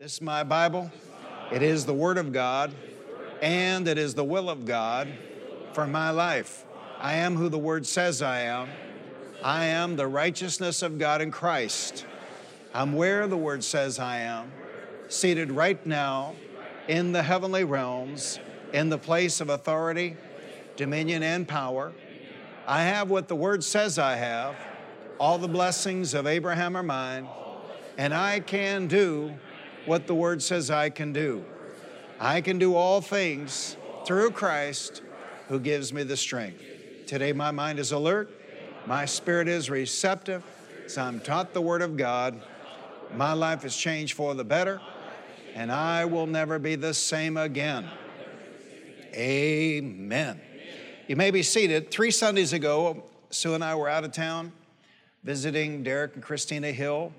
This is my Bible. It is the Word of God, and it is the will of God for my life. I am who the Word says I am. I am the righteousness of God in Christ. I'm where the Word says I am, seated right now in the heavenly realms, in the place of authority, dominion, and power. I have what the Word says I have. All the blessings of Abraham are mine, and I can do what the Word says I can do. I can do all things through Christ who gives me the strength. Today, my mind is alert, my spirit is receptive, so I'm taught the Word of God. My life is changed for the better, and I will never be the same again. Amen. You may be seated. Three Sundays ago, Sue and I were out of town visiting Derek and Christina Hill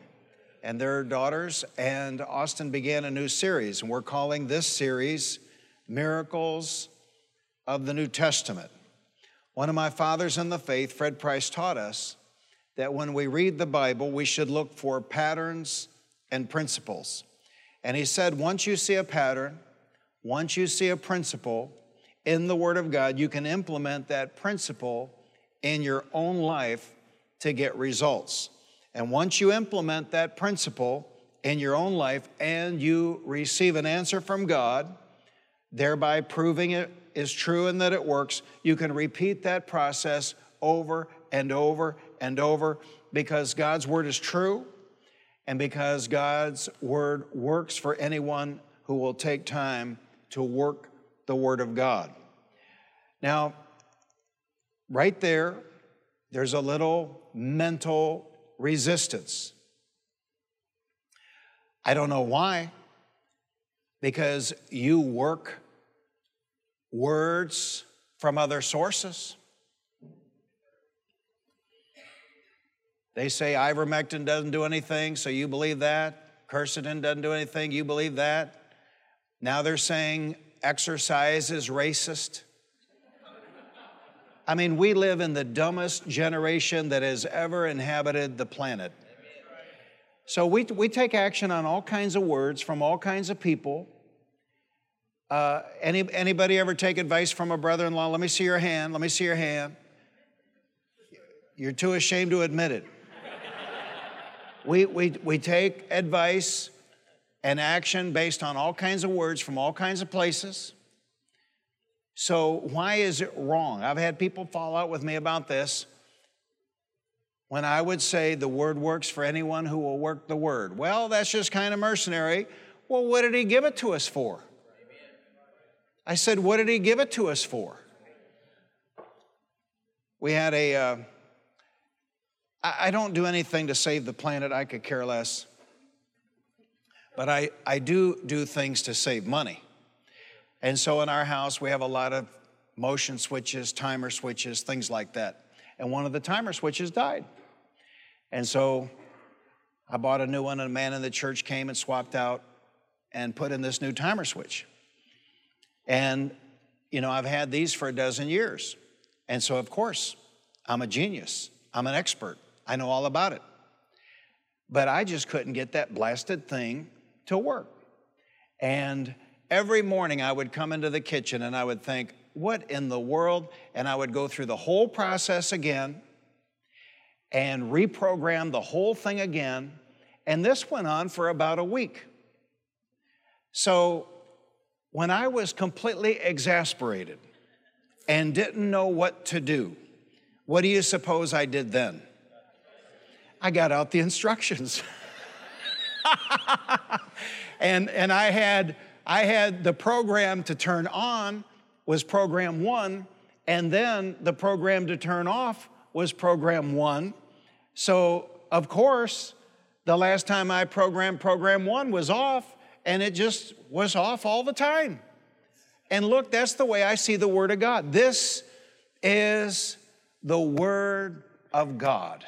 and their daughters, and Austin began a new series, and we're calling this series Miracles of the New Testament. One of my fathers in the faith, Fred Price, taught us that when we read the Bible, we should look for patterns and principles. And he said, once you see a pattern, once you see a principle in the Word of God, you can implement that principle in your own life to get results. And once you implement that principle in your own life and you receive an answer from God, thereby proving it is true and that it works, you can repeat that process over and over and over because God's word is true and because God's word works for anyone who will take time to work the word of God. Now, right there, there's a little mental resistance. I don't know why, because you work words from other sources. They say ivermectin doesn't do anything, so you believe that. Quercetin doesn't do anything, you believe that. Now they're saying exercise is racist. I mean, we live in the dumbest generation that has ever inhabited the planet. So we, we take action on all kinds of words from all kinds of people. Uh, any, anybody ever take advice from a brother-in-law? Let me see your hand. Let me see your hand. You're too ashamed to admit it. we, we, we take advice and action based on all kinds of words from all kinds of places. So, why is it wrong? I've had people fall out with me about this. When I would say the word works for anyone who will work the word. Well, that's just kind of mercenary. Well, what did he give it to us for? I said, what did he give it to us for? We had a. Uh, I don't do anything to save the planet, I could care less. But I, I do do things to save money. And so in our house, we have a lot of motion switches, timer switches, things like that. And one of the timer switches died. And so I bought a new one, and a man in the church came and swapped out and put in this new timer switch. And, you know, I've had these for a dozen years. And so, of course, I'm a genius, I'm an expert, I know all about it. But I just couldn't get that blasted thing to work. And every morning I would come into the kitchen and I would think, what in the world? And I would go through the whole process again and reprogram the whole thing again. And this went on for about a week. So when I was completely exasperated and didn't know what to do, what do you suppose I did then? I got out the instructions. and, and I had I had the program to turn on was program one, and then the program to turn off was program one. So, of course, the last time I programmed program one was off, and it just was off all the time. And look, that's the way I see the Word of God. This is the Word of God.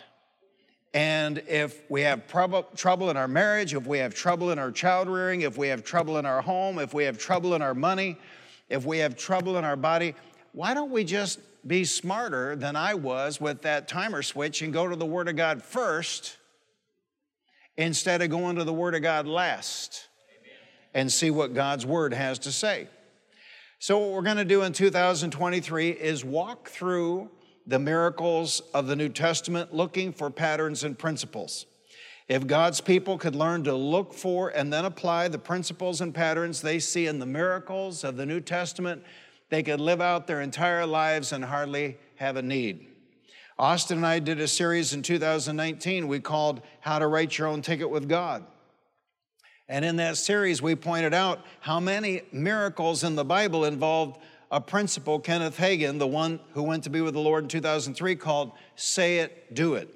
And if we have trouble in our marriage, if we have trouble in our child rearing, if we have trouble in our home, if we have trouble in our money, if we have trouble in our body, why don't we just be smarter than I was with that timer switch and go to the Word of God first instead of going to the Word of God last? and see what God's Word has to say. So, what we're going to do in 2023 is walk through the miracles of the New Testament looking for patterns and principles. If God's people could learn to look for and then apply the principles and patterns they see in the miracles of the New Testament, they could live out their entire lives and hardly have a need. Austin and I did a series in 2019 we called How to Write Your Own Ticket with God. And in that series, we pointed out how many miracles in the Bible involved a principle Kenneth Hagin, the one who went to be with the Lord in 2003, called say it, do it.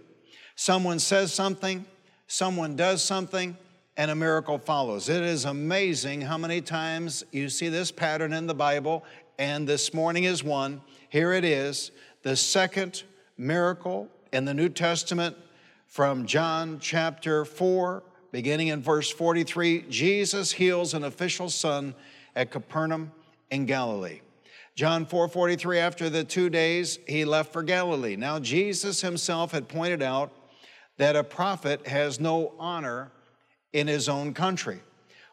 Someone says something, someone does something, and a miracle follows. It is amazing how many times you see this pattern in the Bible, and this morning is one. Here it is, the second miracle in the New Testament from John chapter 4, beginning in verse 43, Jesus heals an official's son at Capernaum in Galilee. John 4:43 after the 2 days he left for Galilee. Now Jesus himself had pointed out that a prophet has no honor in his own country.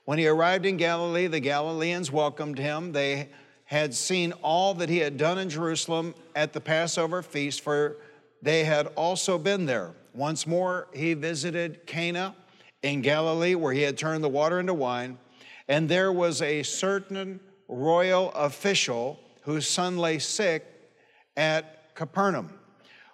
When he arrived in Galilee, the Galileans welcomed him. They had seen all that he had done in Jerusalem at the Passover feast for they had also been there. Once more he visited Cana in Galilee, where he had turned the water into wine, and there was a certain royal official whose son lay sick at Capernaum.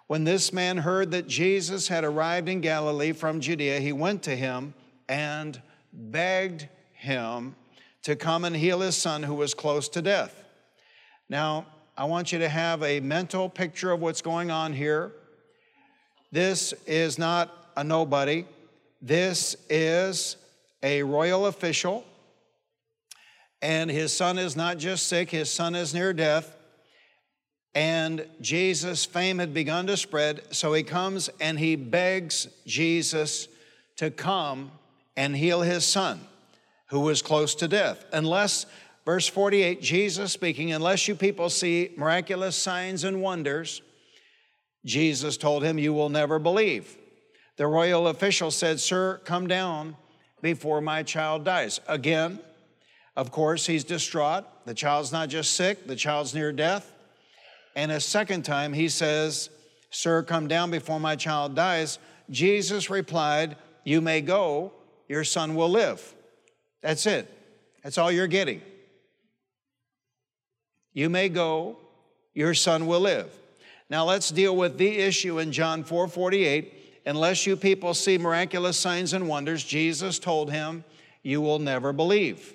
When this man heard that Jesus had arrived in Galilee from Judea, he went to him and begged him to come and heal his son who was close to death. Now, I want you to have a mental picture of what's going on here. This is not a nobody. This is a royal official, and his son is not just sick, his son is near death. And Jesus' fame had begun to spread, so he comes and he begs Jesus to come and heal his son, who was close to death. Unless, verse 48, Jesus speaking, unless you people see miraculous signs and wonders, Jesus told him, you will never believe. The royal official said, Sir, come down before my child dies. Again, of course, he's distraught. The child's not just sick, the child's near death. And a second time, he says, Sir, come down before my child dies. Jesus replied, You may go, your son will live. That's it. That's all you're getting. You may go, your son will live. Now let's deal with the issue in John 4 48 Unless you people see miraculous signs and wonders, Jesus told him, you will never believe.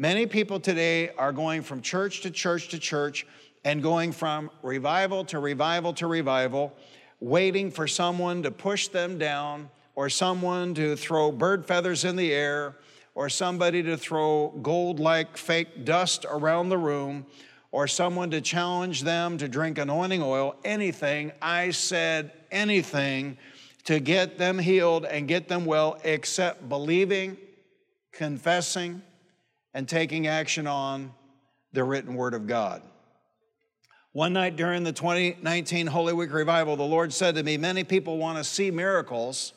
Many people today are going from church to church to church and going from revival to revival to revival, waiting for someone to push them down or someone to throw bird feathers in the air or somebody to throw gold like fake dust around the room or someone to challenge them to drink anointing oil, anything. I said anything to get them healed and get them well except believing, confessing, and taking action on the written word of God. One night during the 2019 Holy Week revival, the Lord said to me, Many people want to see miracles,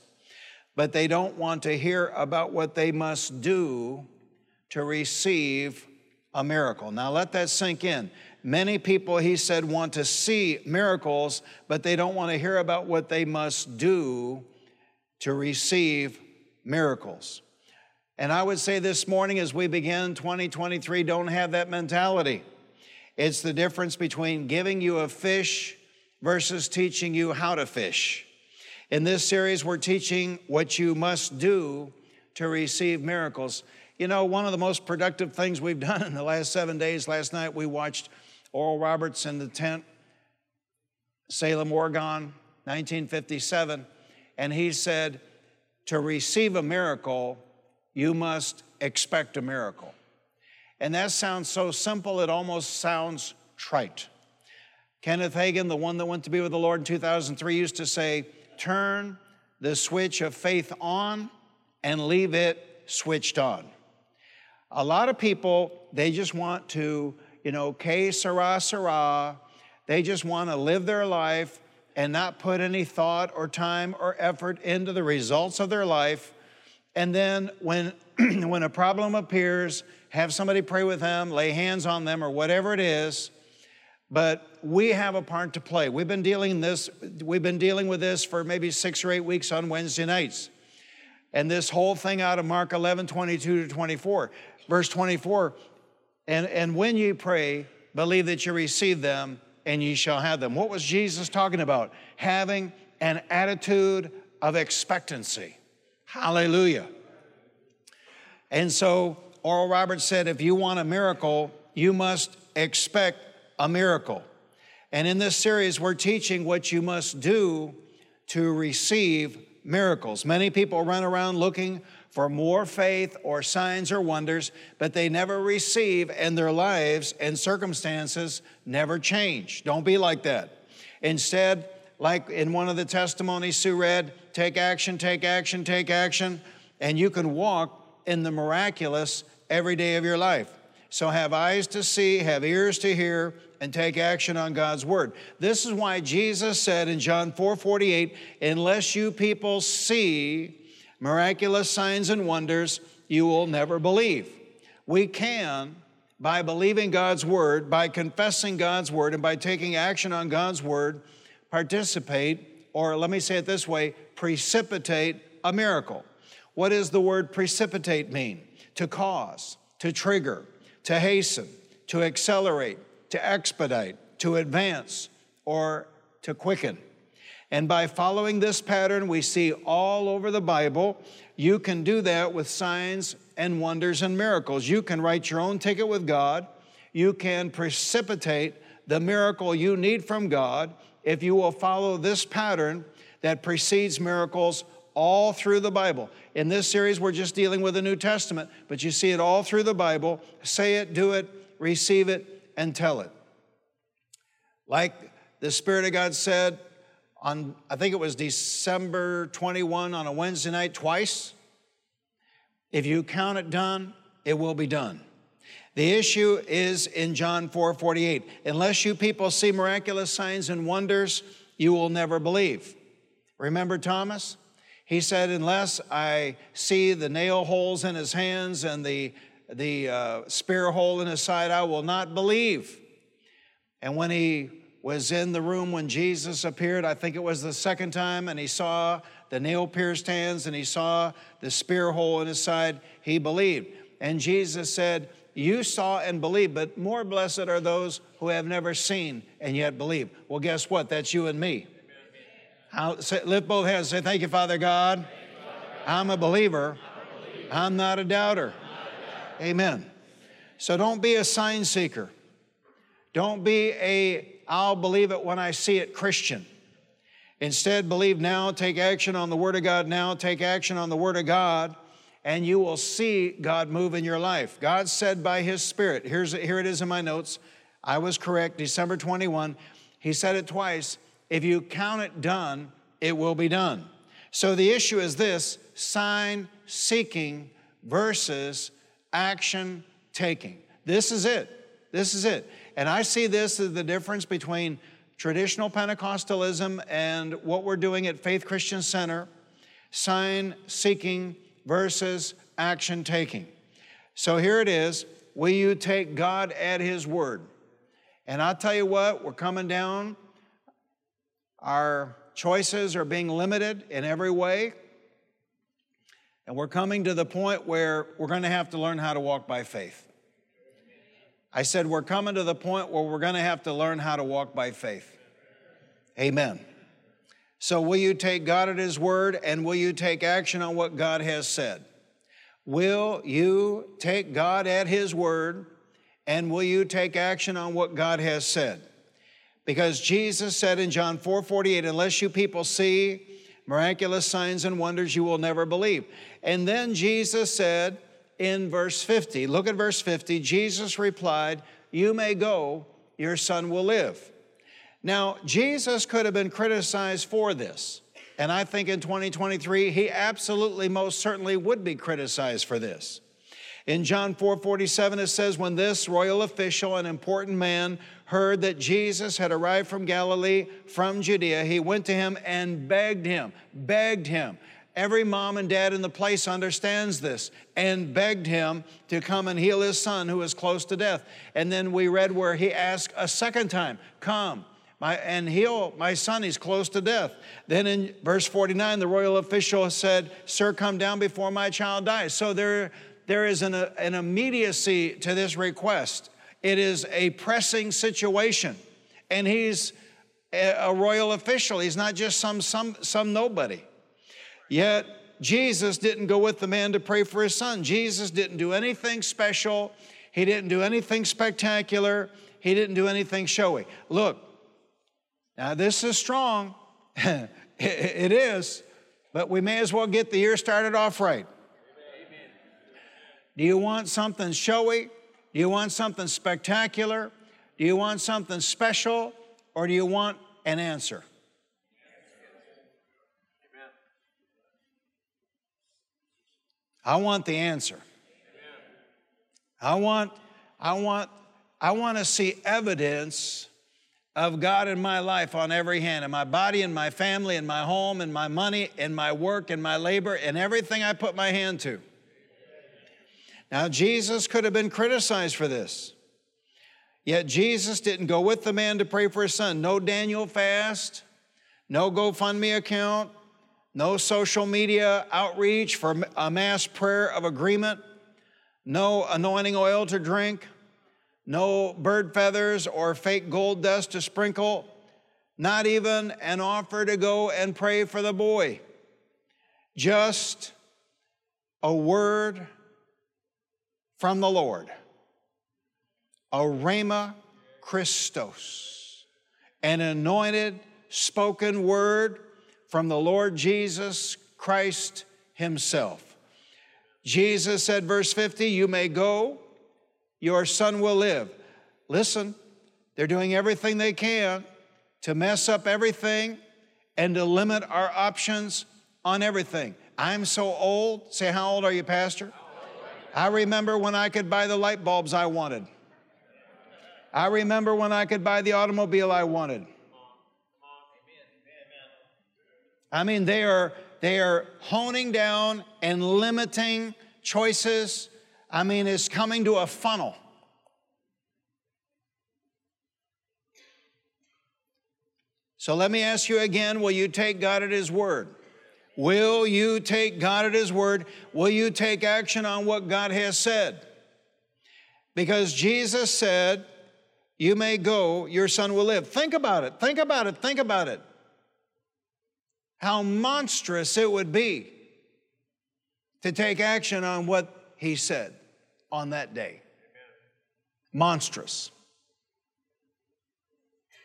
but they don't want to hear about what they must do to receive a miracle. Now let that sink in. Many people, he said, want to see miracles, but they don't want to hear about what they must do to receive miracles. And I would say this morning as we begin 2023, don't have that mentality. It's the difference between giving you a fish versus teaching you how to fish. In this series, we're teaching what you must do to receive miracles. You know, one of the most productive things we've done in the last seven days, last night we watched Oral Roberts in the tent, Salem, Oregon, 1957. And he said, To receive a miracle, you must expect a miracle. And that sounds so simple, it almost sounds trite. Kenneth Hagin, the one that went to be with the Lord in 2003, used to say, Turn the switch of faith on and leave it switched on. A lot of people, they just want to you know, que sera, sera. They just want to live their life and not put any thought or time or effort into the results of their life. And then when, when a problem appears, have somebody pray with them, lay hands on them, or whatever it is. But we have a part to play. We've been dealing this, we've been dealing with this for maybe six or eight weeks on Wednesday nights. And this whole thing out of Mark 11, 22 to 24. Verse 24, and, and when ye pray, believe that you receive them and ye shall have them. What was Jesus talking about? Having an attitude of expectancy. Hallelujah. And so Oral Roberts said if you want a miracle, you must expect a miracle. And in this series, we're teaching what you must do to receive miracles. Many people run around looking for more faith or signs or wonders, but they never receive, and their lives and circumstances never change. Don't be like that. Instead, like in one of the testimonies Sue read, take action, take action, take action, and you can walk in the miraculous every day of your life. So have eyes to see, have ears to hear, and take action on God's word. This is why Jesus said in John 4 48, unless you people see miraculous signs and wonders, you will never believe. We can, by believing God's word, by confessing God's word, and by taking action on God's word, participate, or let me say it this way, precipitate a miracle. What does the word precipitate mean? To cause, to trigger, to hasten, to accelerate, to expedite, to advance, or to quicken. And by following this pattern we see all over the Bible, you can do that with signs and wonders and miracles. You can write your own ticket with God. You can precipitate the miracle you need from God if you will follow this pattern that precedes miracles all through the Bible. In this series, we're just dealing with the New Testament, but you see it all through the Bible. Say it, do it, receive it, and tell it. Like the Spirit of God said on, I think it was December 21 on a Wednesday night, twice. If you count it done, it will be done. The issue is in John 4 48. Unless you people see miraculous signs and wonders, you will never believe. Remember Thomas? He said, Unless I see the nail holes in his hands and the, the uh, spear hole in his side, I will not believe. And when he was in the room when Jesus appeared, I think it was the second time, and he saw the nail pierced hands and he saw the spear hole in his side, he believed. And Jesus said, You saw and believed, but more blessed are those who have never seen and yet believe. Well, guess what? That's you and me. Say, lift both hands. and Say, Thank you, Father God. I'm a believer. I'm not a doubter. Amen. So don't be a sign seeker. Don't be a I'll believe it when I see it Christian. Instead, believe now, take action on the Word of God now, take action on the Word of God, and you will see God move in your life. God said by His Spirit, here's, here it is in my notes. I was correct, December 21. He said it twice if you count it done, it will be done. So the issue is this sign seeking versus action taking. This is it. This is it. And I see this as the difference between traditional Pentecostalism and what we're doing at Faith Christian Center sign seeking versus action taking. So here it is. Will you take God at His word? And I'll tell you what, we're coming down our choices are being limited in every way. And we're coming to the point where we're going to have to learn how to walk by faith. I said, we're coming to the point where we're going to have to learn how to walk by faith. Amen. So, will you take God at His word and will you take action on what God has said? Will you take God at His word and will you take action on what God has said? Because Jesus said in John 4 48, unless you people see miraculous signs and wonders, you will never believe. And then Jesus said in verse 50, look at verse 50, Jesus replied, You may go, your son will live. Now, Jesus could have been criticized for this. And I think in 2023, he absolutely, most certainly would be criticized for this. In John 4 47, it says, When this royal official, an important man, heard that Jesus had arrived from Galilee, from Judea, he went to him and begged him, begged him. Every mom and dad in the place understands this and begged him to come and heal his son who was close to death. And then we read where he asked a second time, Come my, and heal my son, he's close to death. Then in verse 49, the royal official said, Sir, come down before my child dies. So there, there is an, an immediacy to this request. It is a pressing situation. And he's a royal official, he's not just some, some, some nobody. Yet, Jesus didn't go with the man to pray for his son. Jesus didn't do anything special. He didn't do anything spectacular. He didn't do anything showy. Look, now this is strong. it is, but we may as well get the year started off right. Amen. Do you want something showy? Do you want something spectacular? Do you want something special? Or do you want an answer? I want the answer. I want, I want, I want to see evidence of God in my life on every hand, in my body, in my family, in my home, in my money, in my work, in my labor, in everything I put my hand to. Now, Jesus could have been criticized for this. Yet Jesus didn't go with the man to pray for his son. No Daniel fast, no GoFundMe account, no social media outreach for a mass prayer of agreement, no anointing oil to drink, no bird feathers or fake gold dust to sprinkle, not even an offer to go and pray for the boy. Just a word from the Lord, a rhema Christos, an anointed spoken word from the Lord Jesus Christ Himself. Jesus said, verse 50, You may go, your son will live. Listen, they're doing everything they can to mess up everything and to limit our options on everything. I'm so old. Say, how old are you, Pastor? I remember when I could buy the light bulbs I wanted. I remember when I could buy the automobile I wanted. I mean, they are, they are honing down and limiting choices. I mean, it's coming to a funnel. So let me ask you again will you take God at His word? Will you take God at His word? Will you take action on what God has said? Because Jesus said, You may go, your son will live. Think about it, think about it, think about it how monstrous it would be to take action on what he said on that day. Monstrous.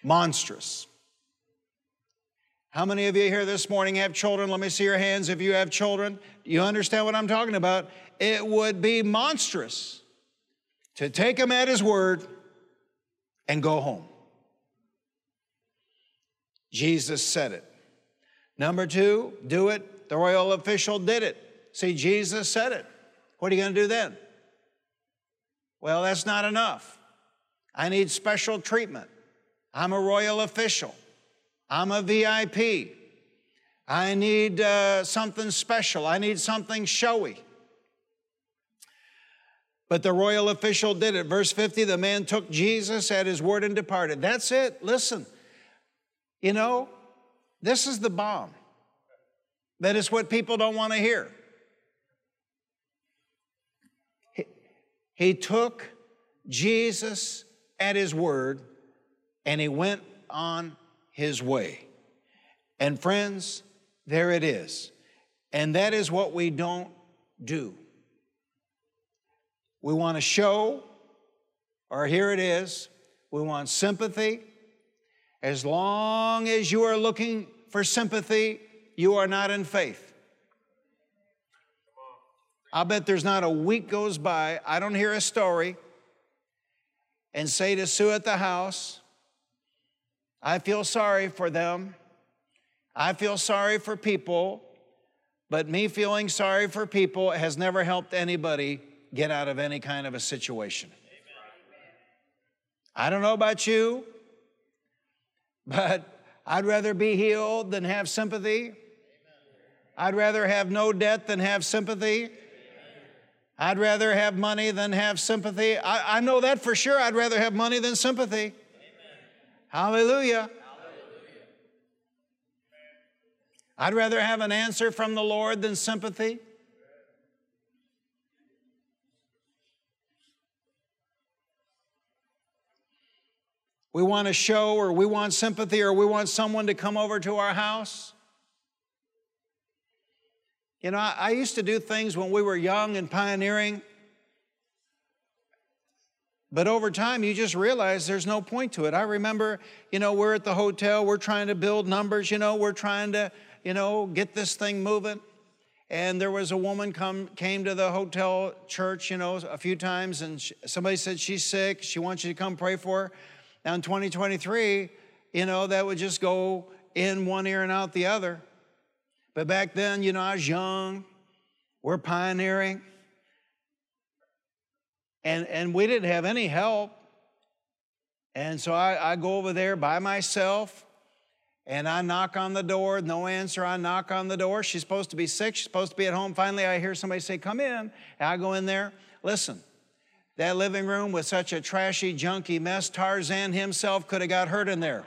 Monstrous. How many of you here this morning have children? Let me see your hands if you have children. You understand what I'm talking about? It would be monstrous to take him at his word and go home. Jesus said it. Number two, do it. The royal official did it. See, Jesus said it. What are you going to do then? Well, that's not enough. I need special treatment. I'm a royal official. I'm a VIP. I need uh, something special. I need something showy. But the royal official did it. Verse 50 the man took Jesus at his word and departed. That's it. Listen, you know, this is the bomb. That is what people don't want to hear. He, he took Jesus at his word and he went on his way. And friends, there it is. And that is what we don't do. We want to show, or here it is, we want sympathy. As long as you are looking for sympathy, you are not in faith. I'll bet there's not a week goes by, I don't hear a story and say to Sue at the house, I feel sorry for them. I feel sorry for people, but me feeling sorry for people has never helped anybody get out of any kind of a situation. I don't know about you, but I'd rather be healed than have sympathy. I'd rather have no debt than have sympathy. I'd rather have money than have sympathy. I, I know that for sure. I'd rather have money than sympathy. Hallelujah. I'd rather have an answer from the Lord than sympathy. We want a show or we want sympathy or we want someone to come over to our house. You know, I, used to do things when we were young and pioneering. But over time, you just realize there's no point to it. I remember, you know, we're at the hotel, we're trying to build numbers, you know, we're trying to, you know, get this thing moving. And there was a woman come came to the hotel church, you know, a few times, and she, somebody said she's sick. She wants you to come pray for her. Now in 2023, you know, that would just go in one ear and out the other. But back then, you know, I was young, we're pioneering, and, and we didn't have any help. And so I, I go over there by myself and I knock on the door, no answer. I knock on the door. She's supposed to be sick, she's supposed to be at home. Finally, I hear somebody say, Come in. And I go in there. Listen, that living room was such a trashy, junky mess, Tarzan himself could have got hurt in there.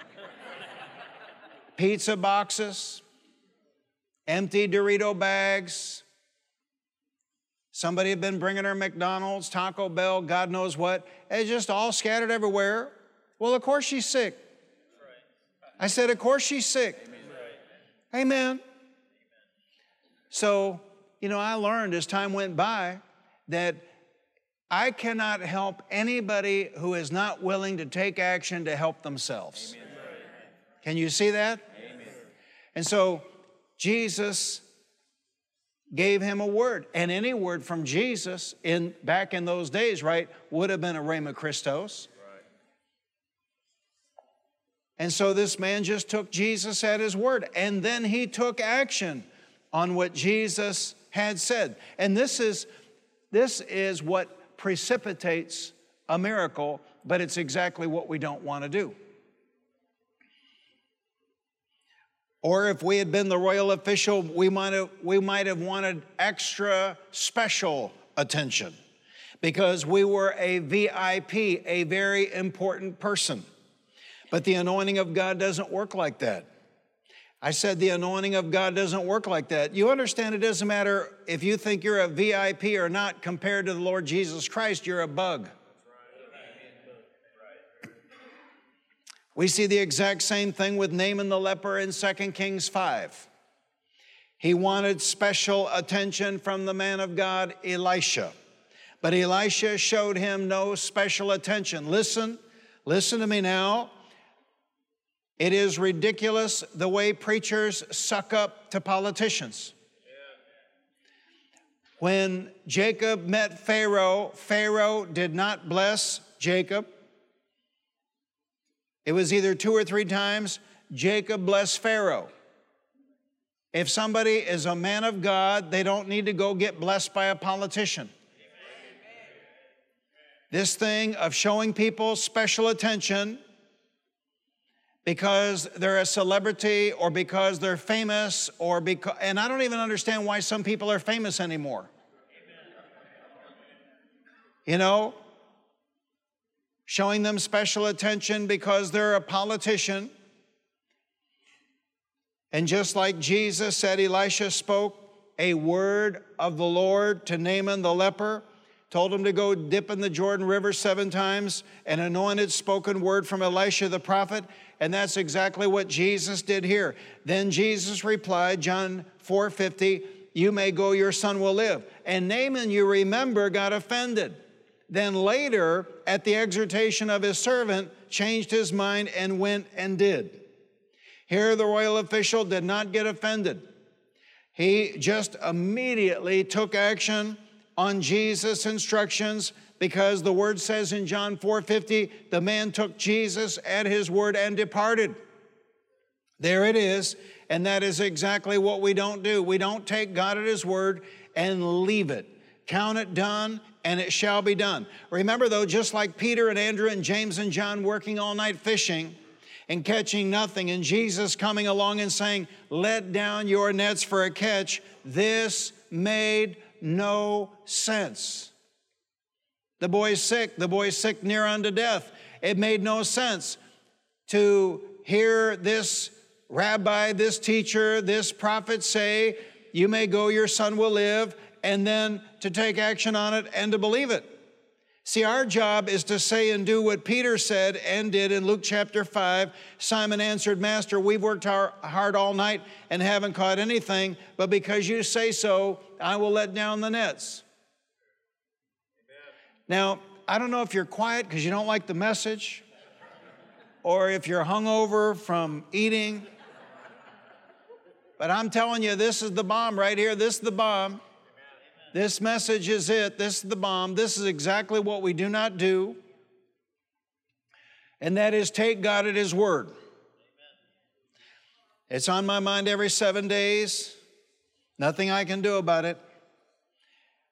Pizza boxes, empty Dorito bags. Somebody had been bringing her McDonald's, Taco Bell, God knows what. It's just all scattered everywhere. Well, of course she's sick. I said, Of course she's sick. Amen. Amen. So, you know, I learned as time went by that I cannot help anybody who is not willing to take action to help themselves. Amen. Can you see that? Amen. And so Jesus gave him a word, and any word from Jesus in back in those days, right, would have been a rhema Christos. Right. And so this man just took Jesus at his word, and then he took action on what Jesus had said. And this is this is what precipitates a miracle, but it's exactly what we don't want to do. Or if we had been the royal official, we might have, we might have wanted extra special attention because we were a VIP, a very important person. But the anointing of God doesn't work like that. I said the anointing of God doesn't work like that. You understand it doesn't matter if you think you're a VIP or not compared to the Lord Jesus Christ, you're a bug. We see the exact same thing with Naaman the leper in 2 Kings 5. He wanted special attention from the man of God, Elisha. But Elisha showed him no special attention. Listen, listen to me now. It is ridiculous the way preachers suck up to politicians. When Jacob met Pharaoh, Pharaoh did not bless Jacob. It was either two or three times Jacob blessed Pharaoh. If somebody is a man of God, they don't need to go get blessed by a politician. This thing of showing people special attention because they're a celebrity or because they're famous or because, and I don't even understand why some people are famous anymore. You know, showing them special attention because they're a politician. And just like Jesus said, Elisha spoke a word of the Lord to Naaman the leper told him to go dip in the Jordan River seven times, an anointed spoken word from Elisha the prophet, and that's exactly what Jesus did here. Then Jesus replied, John 4:50, "You may go, your son will live." And Naaman, you remember, got offended. Then later, at the exhortation of his servant, changed his mind and went and did. Here, the royal official did not get offended. He just immediately took action on Jesus' instructions because the word says in John 4:50, the man took Jesus at his word and departed. There it is, and that is exactly what we don't do. We don't take God at his word and leave it. Count it done, and it shall be done. Remember, though, just like Peter and Andrew and James and John working all night fishing, and catching nothing, and Jesus coming along and saying, Let down your nets for a catch, this made no sense. The boy's sick, the boy's sick near unto death. It made no sense to hear this rabbi, this teacher, this prophet say, You may go, your son will live, and then to take action on it and to believe it. See, our job is to say and do what Peter said and did in Luke chapter 5. Simon answered, Master, we've worked hard all night and haven't caught anything, but because you say so, I will let down the nets. Amen. Now, I don't know if you're quiet because you don't like the message, or if you're hungover from eating, but I'm telling you, this is the bomb right here. This is the bomb. This message is it. This is the bomb. This is exactly what we do not do. And that is take God at His word. It's on my mind every seven days. Nothing I can do about it.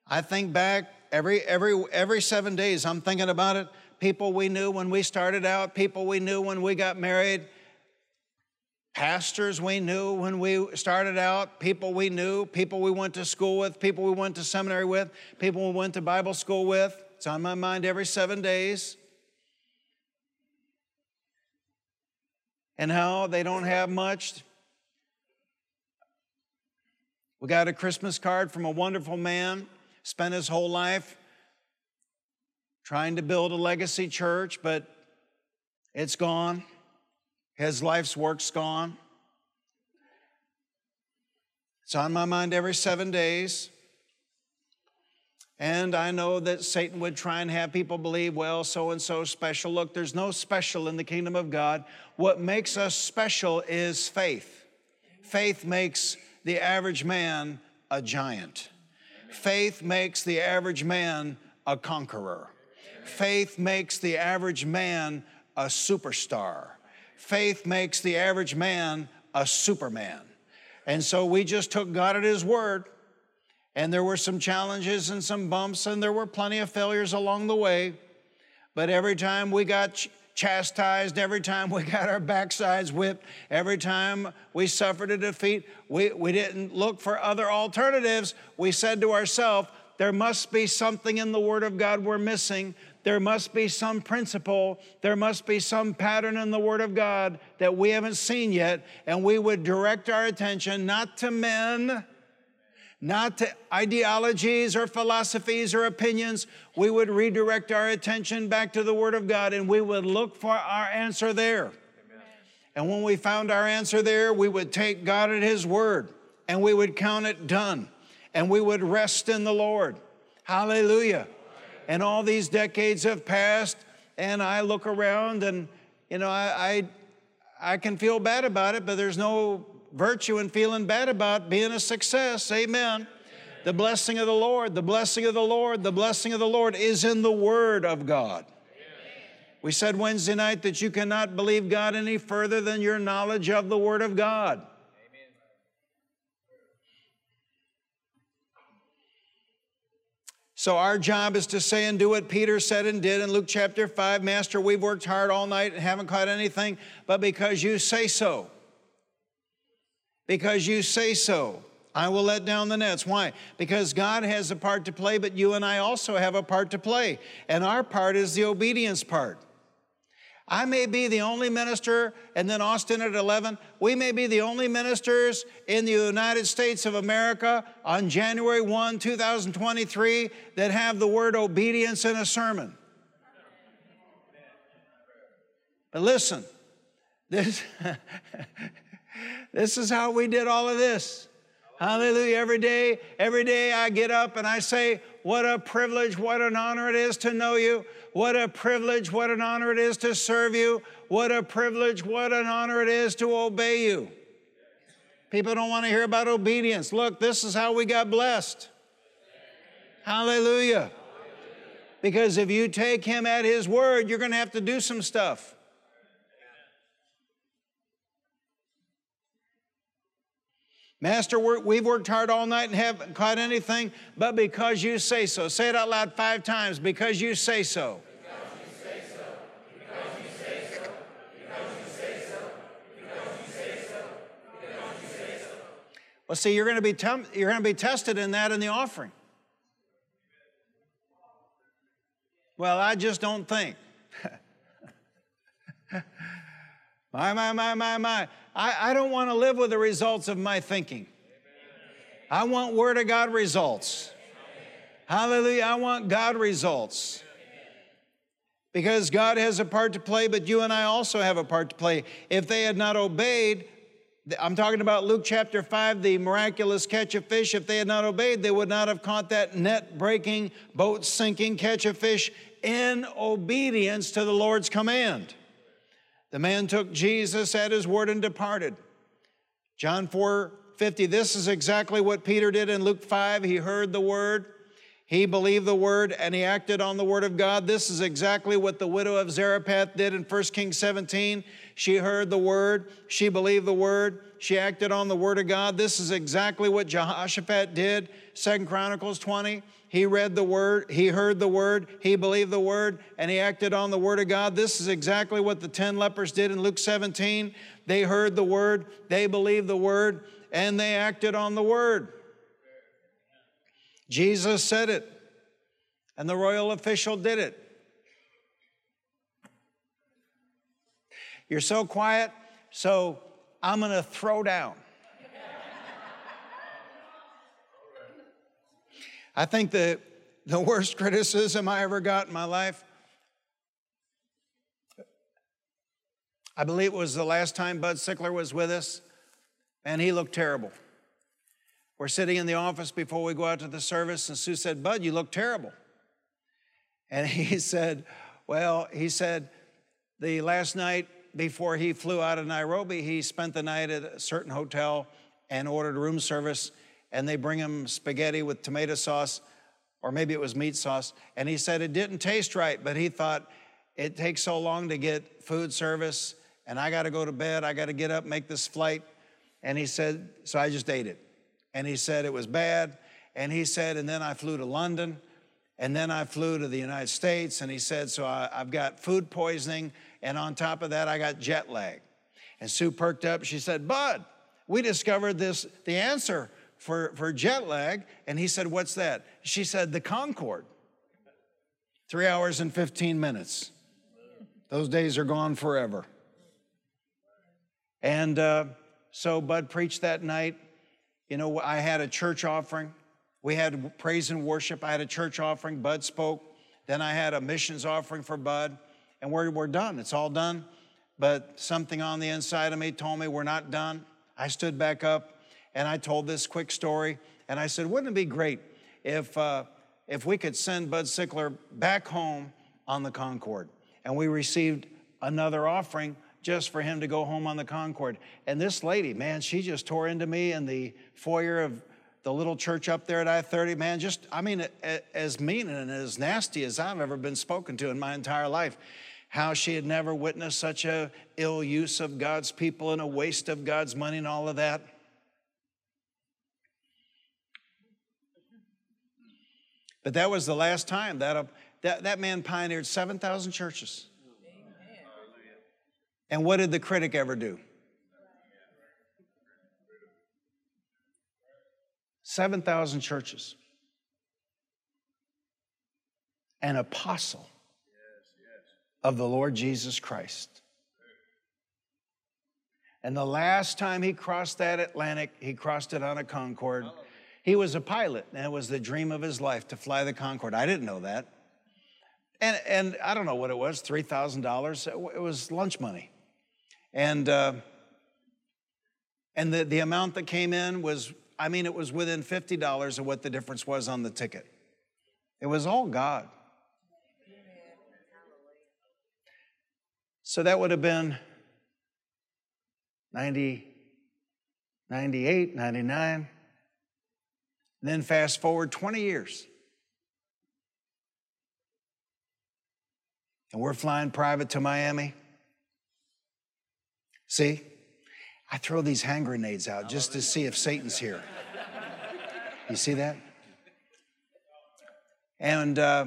I think back every every every seven days. I'm thinking about it. People we knew when we started out. People we knew when we got married pastors we knew when we started out, people we knew, people we went to school with, people we went to seminary with, people we went to Bible school with. It's on my mind every seven days. And how they don't have much. We got a Christmas card from a wonderful man, spent his whole life trying to build a legacy church, but it's gone. His life's work's gone. It's on my mind every seven days. And I know that Satan would try and have people believe, well, so and so special. Look, there's no special in the kingdom of God. What makes us special is faith. Faith makes the average man a giant. Faith makes the average man a conqueror. Faith makes the average man a superstar faith makes the average man a superman. And so we just took God at His word. And there were some challenges and some bumps, and there were plenty of failures along the way. But every time we got ch- chastised, every time we got our backsides whipped, every time we suffered a defeat, we, we didn't look for other alternatives. We said to ourselves, there must be something in the Word of God we're missing there must be some principle, there must be some pattern in the Word of God that we haven't seen yet, and we would direct our attention not to men, not to ideologies or philosophies or opinions. We would redirect our attention back to the Word of God and we would look for our answer there. Amen. And when we found our answer there, we would take God at His Word and we would count it done and we would rest in the Lord. Hallelujah and all these decades have passed, and I look around and, you know, I, I, I can feel bad about it, but there's no virtue in feeling bad about being a success. Amen. The blessing of the Lord, the blessing of the Lord, the blessing of the Lord is in the Word of God. We said Wednesday night that you cannot believe God any further than your knowledge of the Word of God. So, our job is to say and do what Peter said and did in Luke chapter 5 Master, we've worked hard all night and haven't caught anything, but because you say so, because you say so, I will let down the nets. Why? Because God has a part to play, but you and I also have a part to play. And our part is the obedience part. I may be the only minister, and then Austin at 11, we may be the only ministers in the United States of America on January 1, 2023, that have the word obedience in a sermon. But listen, this, this is how we did all of this. Hallelujah. Every day, every day I get up and I say, What a privilege, what an honor it is to know you. What a privilege, what an honor it is to serve you. What a privilege, what an honor it is to obey you. People don't want to hear about obedience. Look, this is how we got blessed. Hallelujah. Because if you take him at his word, you're going to have to do some stuff. Master, we've worked hard all night and haven't caught anything, but because you say so. Say it out loud five times because you say so. Well, see, you're going to be tem- you're going to be tested in that in the offering. Well, I just don't think. my, my, my, my, my. I, I don't want to live with the results of my thinking. I want Word of God results. Hallelujah. I want God results. Because God has a part to play, but you and I also have a part to play. If they had not obeyed, I'm talking about Luke chapter 5, the miraculous catch of fish. If they had not obeyed, they would not have caught that net breaking, boat sinking catch of fish in obedience to the Lord's command. The man took Jesus at his word and departed. John 4 50, this is exactly what Peter did in Luke 5. He heard the word, he believed the word, and he acted on the word of God. This is exactly what the widow of Zarephath did in 1 Kings 17. She heard the word, she believed the word, she acted on the word of God. This is exactly what Jehoshaphat did, Second Chronicles 20. He read the word, he heard the word, he believed the word, and he acted on the word of God. This is exactly what the 10 lepers did in Luke 17. They heard the word, they believed the word, and they acted on the word. Jesus said it, and the royal official did it. You're so quiet, so I'm going to throw down. I think the, the worst criticism I ever got in my life, I believe it was the last time Bud Sickler was with us, and he looked terrible. We're sitting in the office before we go out to the service, and Sue said, Bud, you look terrible. And he said, Well, he said, the last night before he flew out of Nairobi, he spent the night at a certain hotel and ordered room service and they bring him spaghetti with tomato sauce, or maybe it was meat sauce. And he said it didn't taste right, but he thought it takes so long to get food service, and I got to go to bed. I got to get up, make this flight. And he said, so I just ate it. And he said it was bad. And he said, and then I flew to London, and then I flew to the United States. And he said, so I, I've got food poisoning, and on top of that, I got jet lag. And Sue perked up. She said, Bud, we discovered this, the answer for, for jet lag. And he said, What's that? She said, The Concorde. Three hours and 15 minutes. Those days are gone forever. And uh, so Bud preached that night. You know, I had a church offering. We had praise and worship. I had a church offering. Bud spoke. Then I had a missions offering for Bud. And we're, we're done. It's all done. But something on the inside of me told me we're not done. I stood back up and I told this quick story. And I said, wouldn't it be great if, uh, if we could send Bud Sickler back home on the Concorde? And we received another offering just for him to go home on the Concorde. And this lady, man, she just tore into me in the foyer of the little church up there at I 30. Man, just, I mean, as mean and as nasty as I've ever been spoken to in my entire life. How she had never witnessed such a ill use of God's people and a waste of God's money and all of that. But that was the last time that, uh, that, that man pioneered 7,000 churches. And what did the critic ever do? 7,000 churches. An apostle of the Lord Jesus Christ. And the last time he crossed that Atlantic, he crossed it on a Concorde. He was a pilot, and it was the dream of his life to fly the Concorde. I didn't know that. And, and I don't know what it was $3,000. It was lunch money. And, uh, and the, the amount that came in was, I mean, it was within $50 of what the difference was on the ticket. It was all God. So that would have been 90, 98, 99. Then fast forward 20 years. And we're flying private to Miami. See, I throw these hand grenades out just to see if Satan's here. You see that? And uh,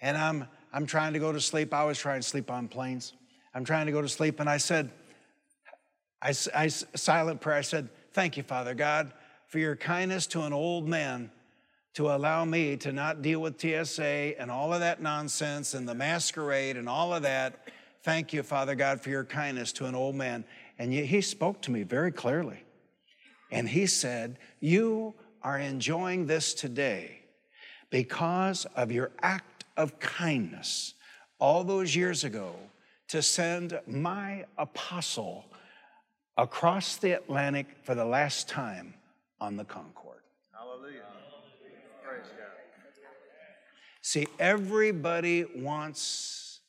and I'm I'm trying to go to sleep. I was trying to sleep on planes. I'm trying to go to sleep, and I said, I, I silent prayer. I said, "Thank you, Father God, for your kindness to an old man to allow me to not deal with TSA and all of that nonsense and the masquerade and all of that. Thank you, Father God, for your kindness to an old man. And he spoke to me very clearly. And he said, You are enjoying this today because of your act of kindness all those years ago to send my apostle across the Atlantic for the last time on the Concorde. Hallelujah. Praise God. See, everybody wants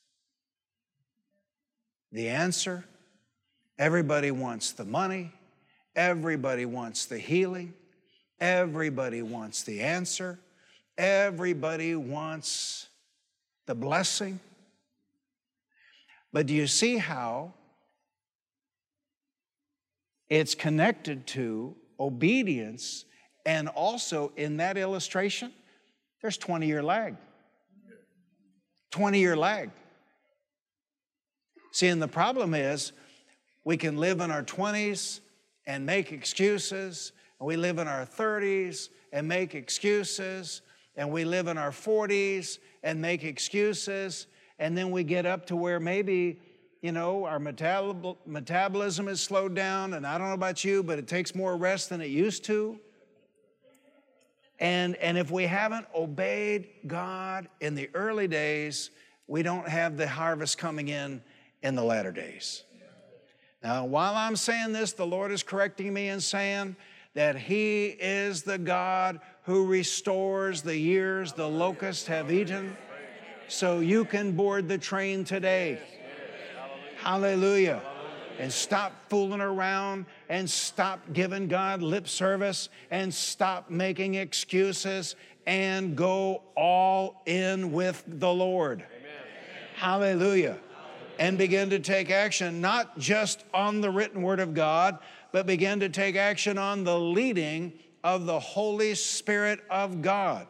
the answer, everybody wants the money, everybody wants the healing, everybody wants the answer, everybody wants the blessing. But do you see how it's connected to obedience, and also in that illustration, there's 20 year lag. 20 year lag. See, and the problem is we can live in our 20s and make excuses, and we live in our 30s and make excuses, and we live in our 40s and make excuses, and then we get up to where maybe you know, our metabol- metabolism is slowed down, and I don't know about you, but it takes more rest than it used to. And, and if we haven't obeyed God in the early days, we don't have the harvest coming in in the latter days. Now, while I'm saying this, the Lord is correcting me and saying that He is the God who restores the years the locusts have eaten. So you can board the train today. Hallelujah. And stop fooling around and stop giving God lip service and stop making excuses and go all in with the Lord. Hallelujah. And begin to take action, not just on the written word of God, but begin to take action on the leading of the Holy Spirit of God.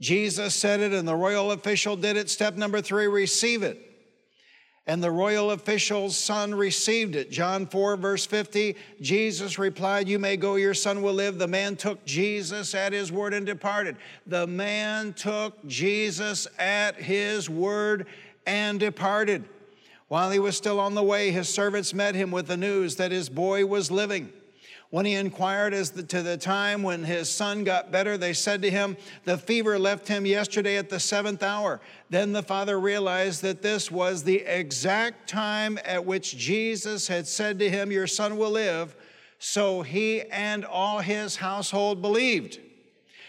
Jesus said it, and the royal official did it. Step number three receive it and the royal official's son received it. John 4, verse 50, Jesus replied, You may go, your son will live. The man took Jesus at his word and departed. The man took Jesus at his word and departed. While he was still on the way, his servants met him with the news that his boy was living. When he inquired as to the time when his son got better, they said to him, The fever left him yesterday at the seventh hour. Then the father realized that this was the exact time at which Jesus had said to him, Your son will live. So he and all his household believed.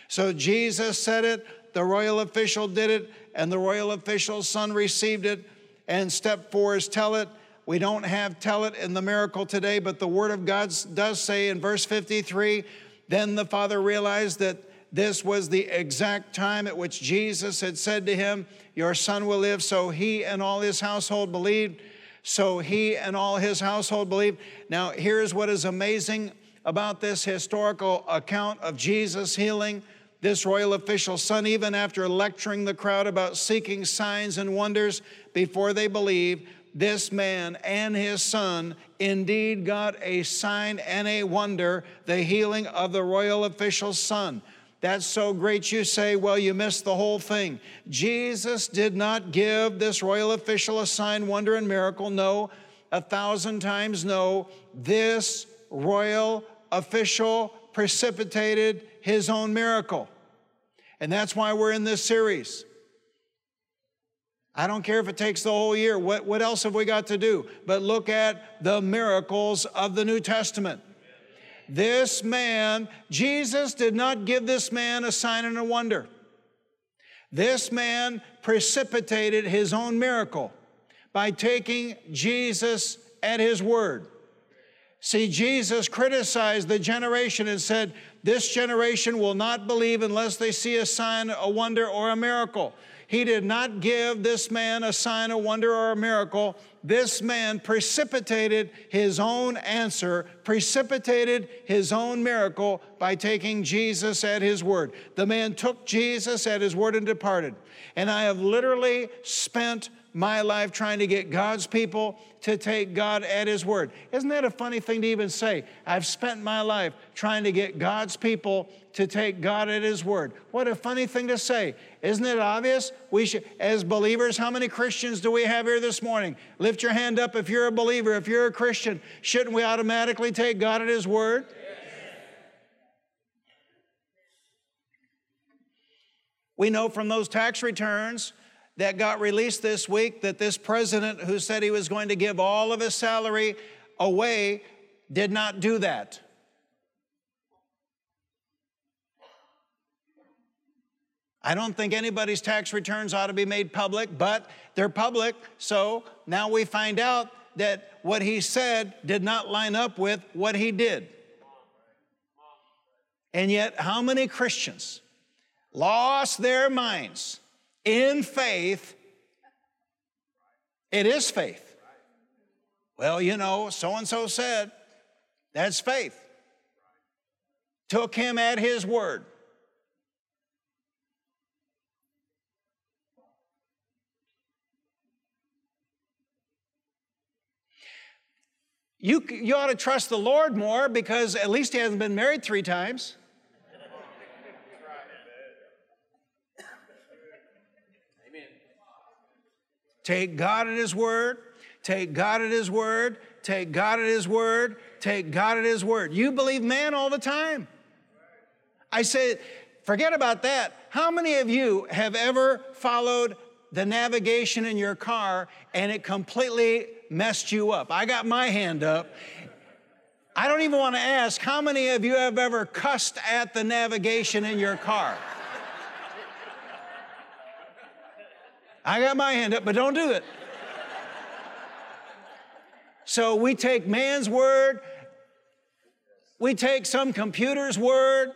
So Jesus said it, the royal official did it, and the royal official's son received it. And step four is tell it we don't have tell it in the miracle today, but the Word of God does say in verse 53 then the Father realized that this was the exact time at which Jesus had said to him, Your son will live. So he and all his household believed. So he and all his household believed. Now, here's what is amazing about this historical account of Jesus healing this royal official's son, even after lecturing the crowd about seeking signs and wonders before they believe, this man and his son indeed got a sign and a wonder, the healing of the royal official's son. That's so great, you say, well, you missed the whole thing. Jesus did not give this royal official a sign, wonder, and miracle. No, a thousand times no. This royal official precipitated his own miracle. And that's why we're in this series. I don't care if it takes the whole year. What, what else have we got to do? But look at the miracles of the New Testament. This man, Jesus did not give this man a sign and a wonder. This man precipitated his own miracle by taking Jesus at his word. See, Jesus criticized the generation and said, This generation will not believe unless they see a sign, a wonder, or a miracle. He did not give this man a sign, a wonder, or a miracle. This man precipitated his own answer, precipitated his own miracle by taking Jesus at his word. The man took Jesus at his word and departed. And I have literally spent my life trying to get God's people to take God at His word. Isn't that a funny thing to even say? I've spent my life trying to get God's people to take God at His word. What a funny thing to say. Isn't it obvious? We should, as believers, how many Christians do we have here this morning? Lift your hand up if you're a believer, if you're a Christian. Shouldn't we automatically take God at His word? We know from those tax returns that got released this week that this president who said he was going to give all of his salary away did not do that. I don't think anybody's tax returns ought to be made public, but they're public, so now we find out that what he said did not line up with what he did. And yet, how many Christians lost their minds in faith, it is faith. Well, you know, so and so said, that's faith. Took him at his word. You, you ought to trust the Lord more because at least he hasn't been married three times. Take God at His word. Take God at His word. Take God at His word. Take God at His word. You believe man all the time. I say, forget about that. How many of you have ever followed the navigation in your car and it completely messed you up? I got my hand up. I don't even want to ask how many of you have ever cussed at the navigation in your car? I got my hand up, but don't do it. So we take man's word, we take some computer's word.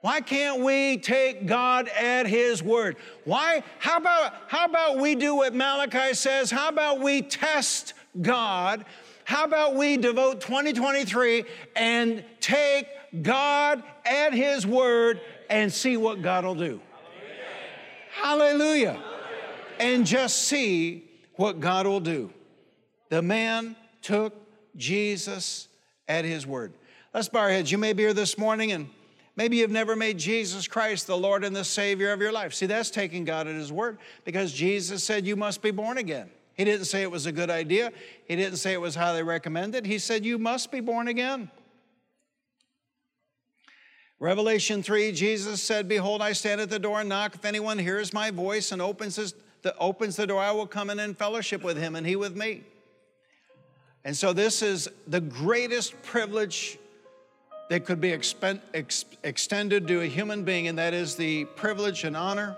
Why can't we take God at his word? Why how about how about we do what Malachi says? How about we test God? How about we devote 2023 and take God at his word and see what God will do? Hallelujah. And just see what God will do. The man took Jesus at his word. Let's bow our heads. You may be here this morning and maybe you've never made Jesus Christ the Lord and the Savior of your life. See, that's taking God at his word because Jesus said you must be born again. He didn't say it was a good idea, He didn't say it was highly recommended. He said you must be born again. Revelation 3, Jesus said, Behold, I stand at the door and knock. If anyone hears my voice and opens, his, the, opens the door, I will come in and fellowship with him and he with me. And so, this is the greatest privilege that could be ex, extended to a human being, and that is the privilege and honor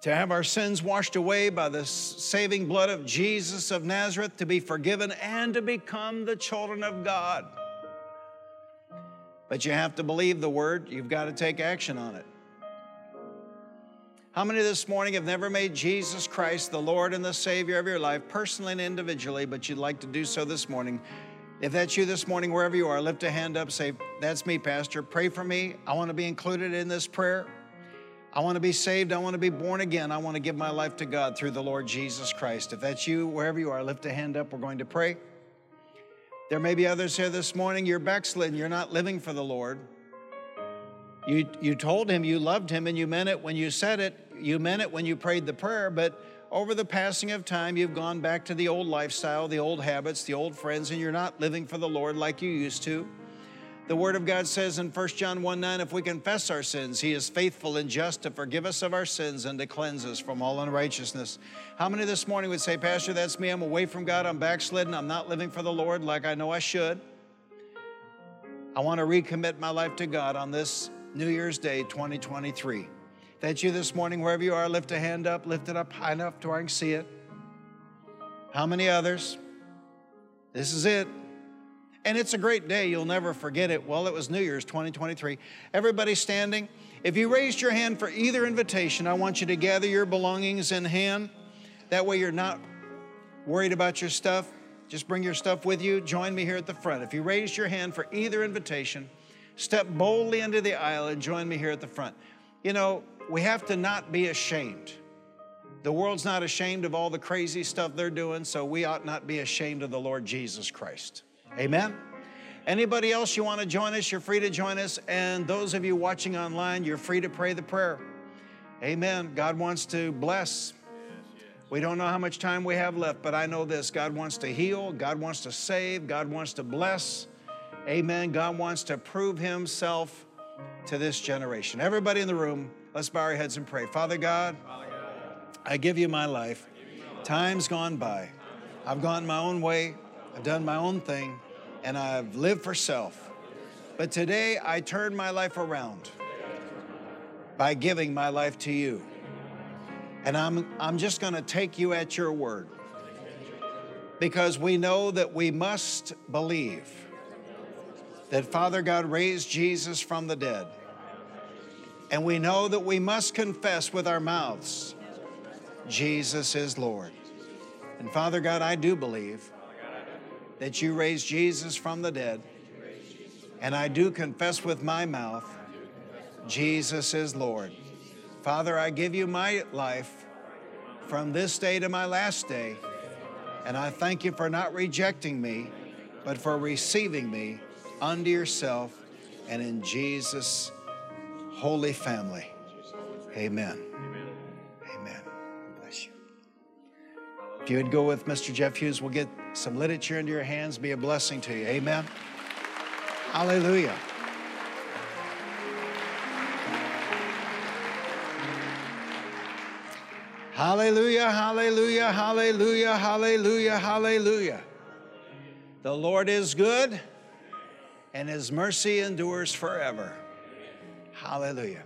to have our sins washed away by the saving blood of Jesus of Nazareth, to be forgiven, and to become the children of God. But you have to believe the word, you've got to take action on it. How many this morning have never made Jesus Christ the Lord and the Savior of your life, personally and individually, but you'd like to do so this morning? If that's you this morning, wherever you are, lift a hand up, say, That's me, Pastor. Pray for me. I want to be included in this prayer. I want to be saved. I want to be born again. I want to give my life to God through the Lord Jesus Christ. If that's you, wherever you are, lift a hand up. We're going to pray. There may be others here this morning, you're backslidden, you're not living for the Lord. You, you told him you loved him and you meant it when you said it, you meant it when you prayed the prayer, but over the passing of time, you've gone back to the old lifestyle, the old habits, the old friends, and you're not living for the Lord like you used to. The Word of God says in 1 John 1 9, if we confess our sins, He is faithful and just to forgive us of our sins and to cleanse us from all unrighteousness. How many this morning would say, Pastor, that's me. I'm away from God. I'm backslidden. I'm not living for the Lord like I know I should. I want to recommit my life to God on this New Year's Day 2023. That's you this morning, wherever you are, lift a hand up, lift it up high enough to where I can see it. How many others? This is it. And it's a great day. You'll never forget it. Well, it was New Year's 2023. Everybody standing. If you raised your hand for either invitation, I want you to gather your belongings in hand. That way you're not worried about your stuff. Just bring your stuff with you. Join me here at the front. If you raised your hand for either invitation, step boldly into the aisle and join me here at the front. You know, we have to not be ashamed. The world's not ashamed of all the crazy stuff they're doing, so we ought not be ashamed of the Lord Jesus Christ. Amen. Anybody else you want to join us, you're free to join us. And those of you watching online, you're free to pray the prayer. Amen. God wants to bless. We don't know how much time we have left, but I know this God wants to heal, God wants to save, God wants to bless. Amen. God wants to prove Himself to this generation. Everybody in the room, let's bow our heads and pray. Father God, I give you my life. Time's gone by. I've gone my own way. I've done my own thing and I've lived for self. But today I turn my life around by giving my life to you. And I'm, I'm just going to take you at your word because we know that we must believe that Father God raised Jesus from the dead. And we know that we must confess with our mouths Jesus is Lord. And Father God, I do believe that you raised Jesus from the dead. And I do confess with my mouth, Jesus is Lord. Father, I give you my life from this day to my last day. And I thank you for not rejecting me, but for receiving me unto yourself and in Jesus' holy family. Amen. Amen. If you would go with Mr. Jeff Hughes, we'll get some literature into your hands, be a blessing to you. Amen. Hallelujah. Hallelujah, hallelujah, hallelujah, hallelujah, hallelujah. The Lord is good and his mercy endures forever. Hallelujah.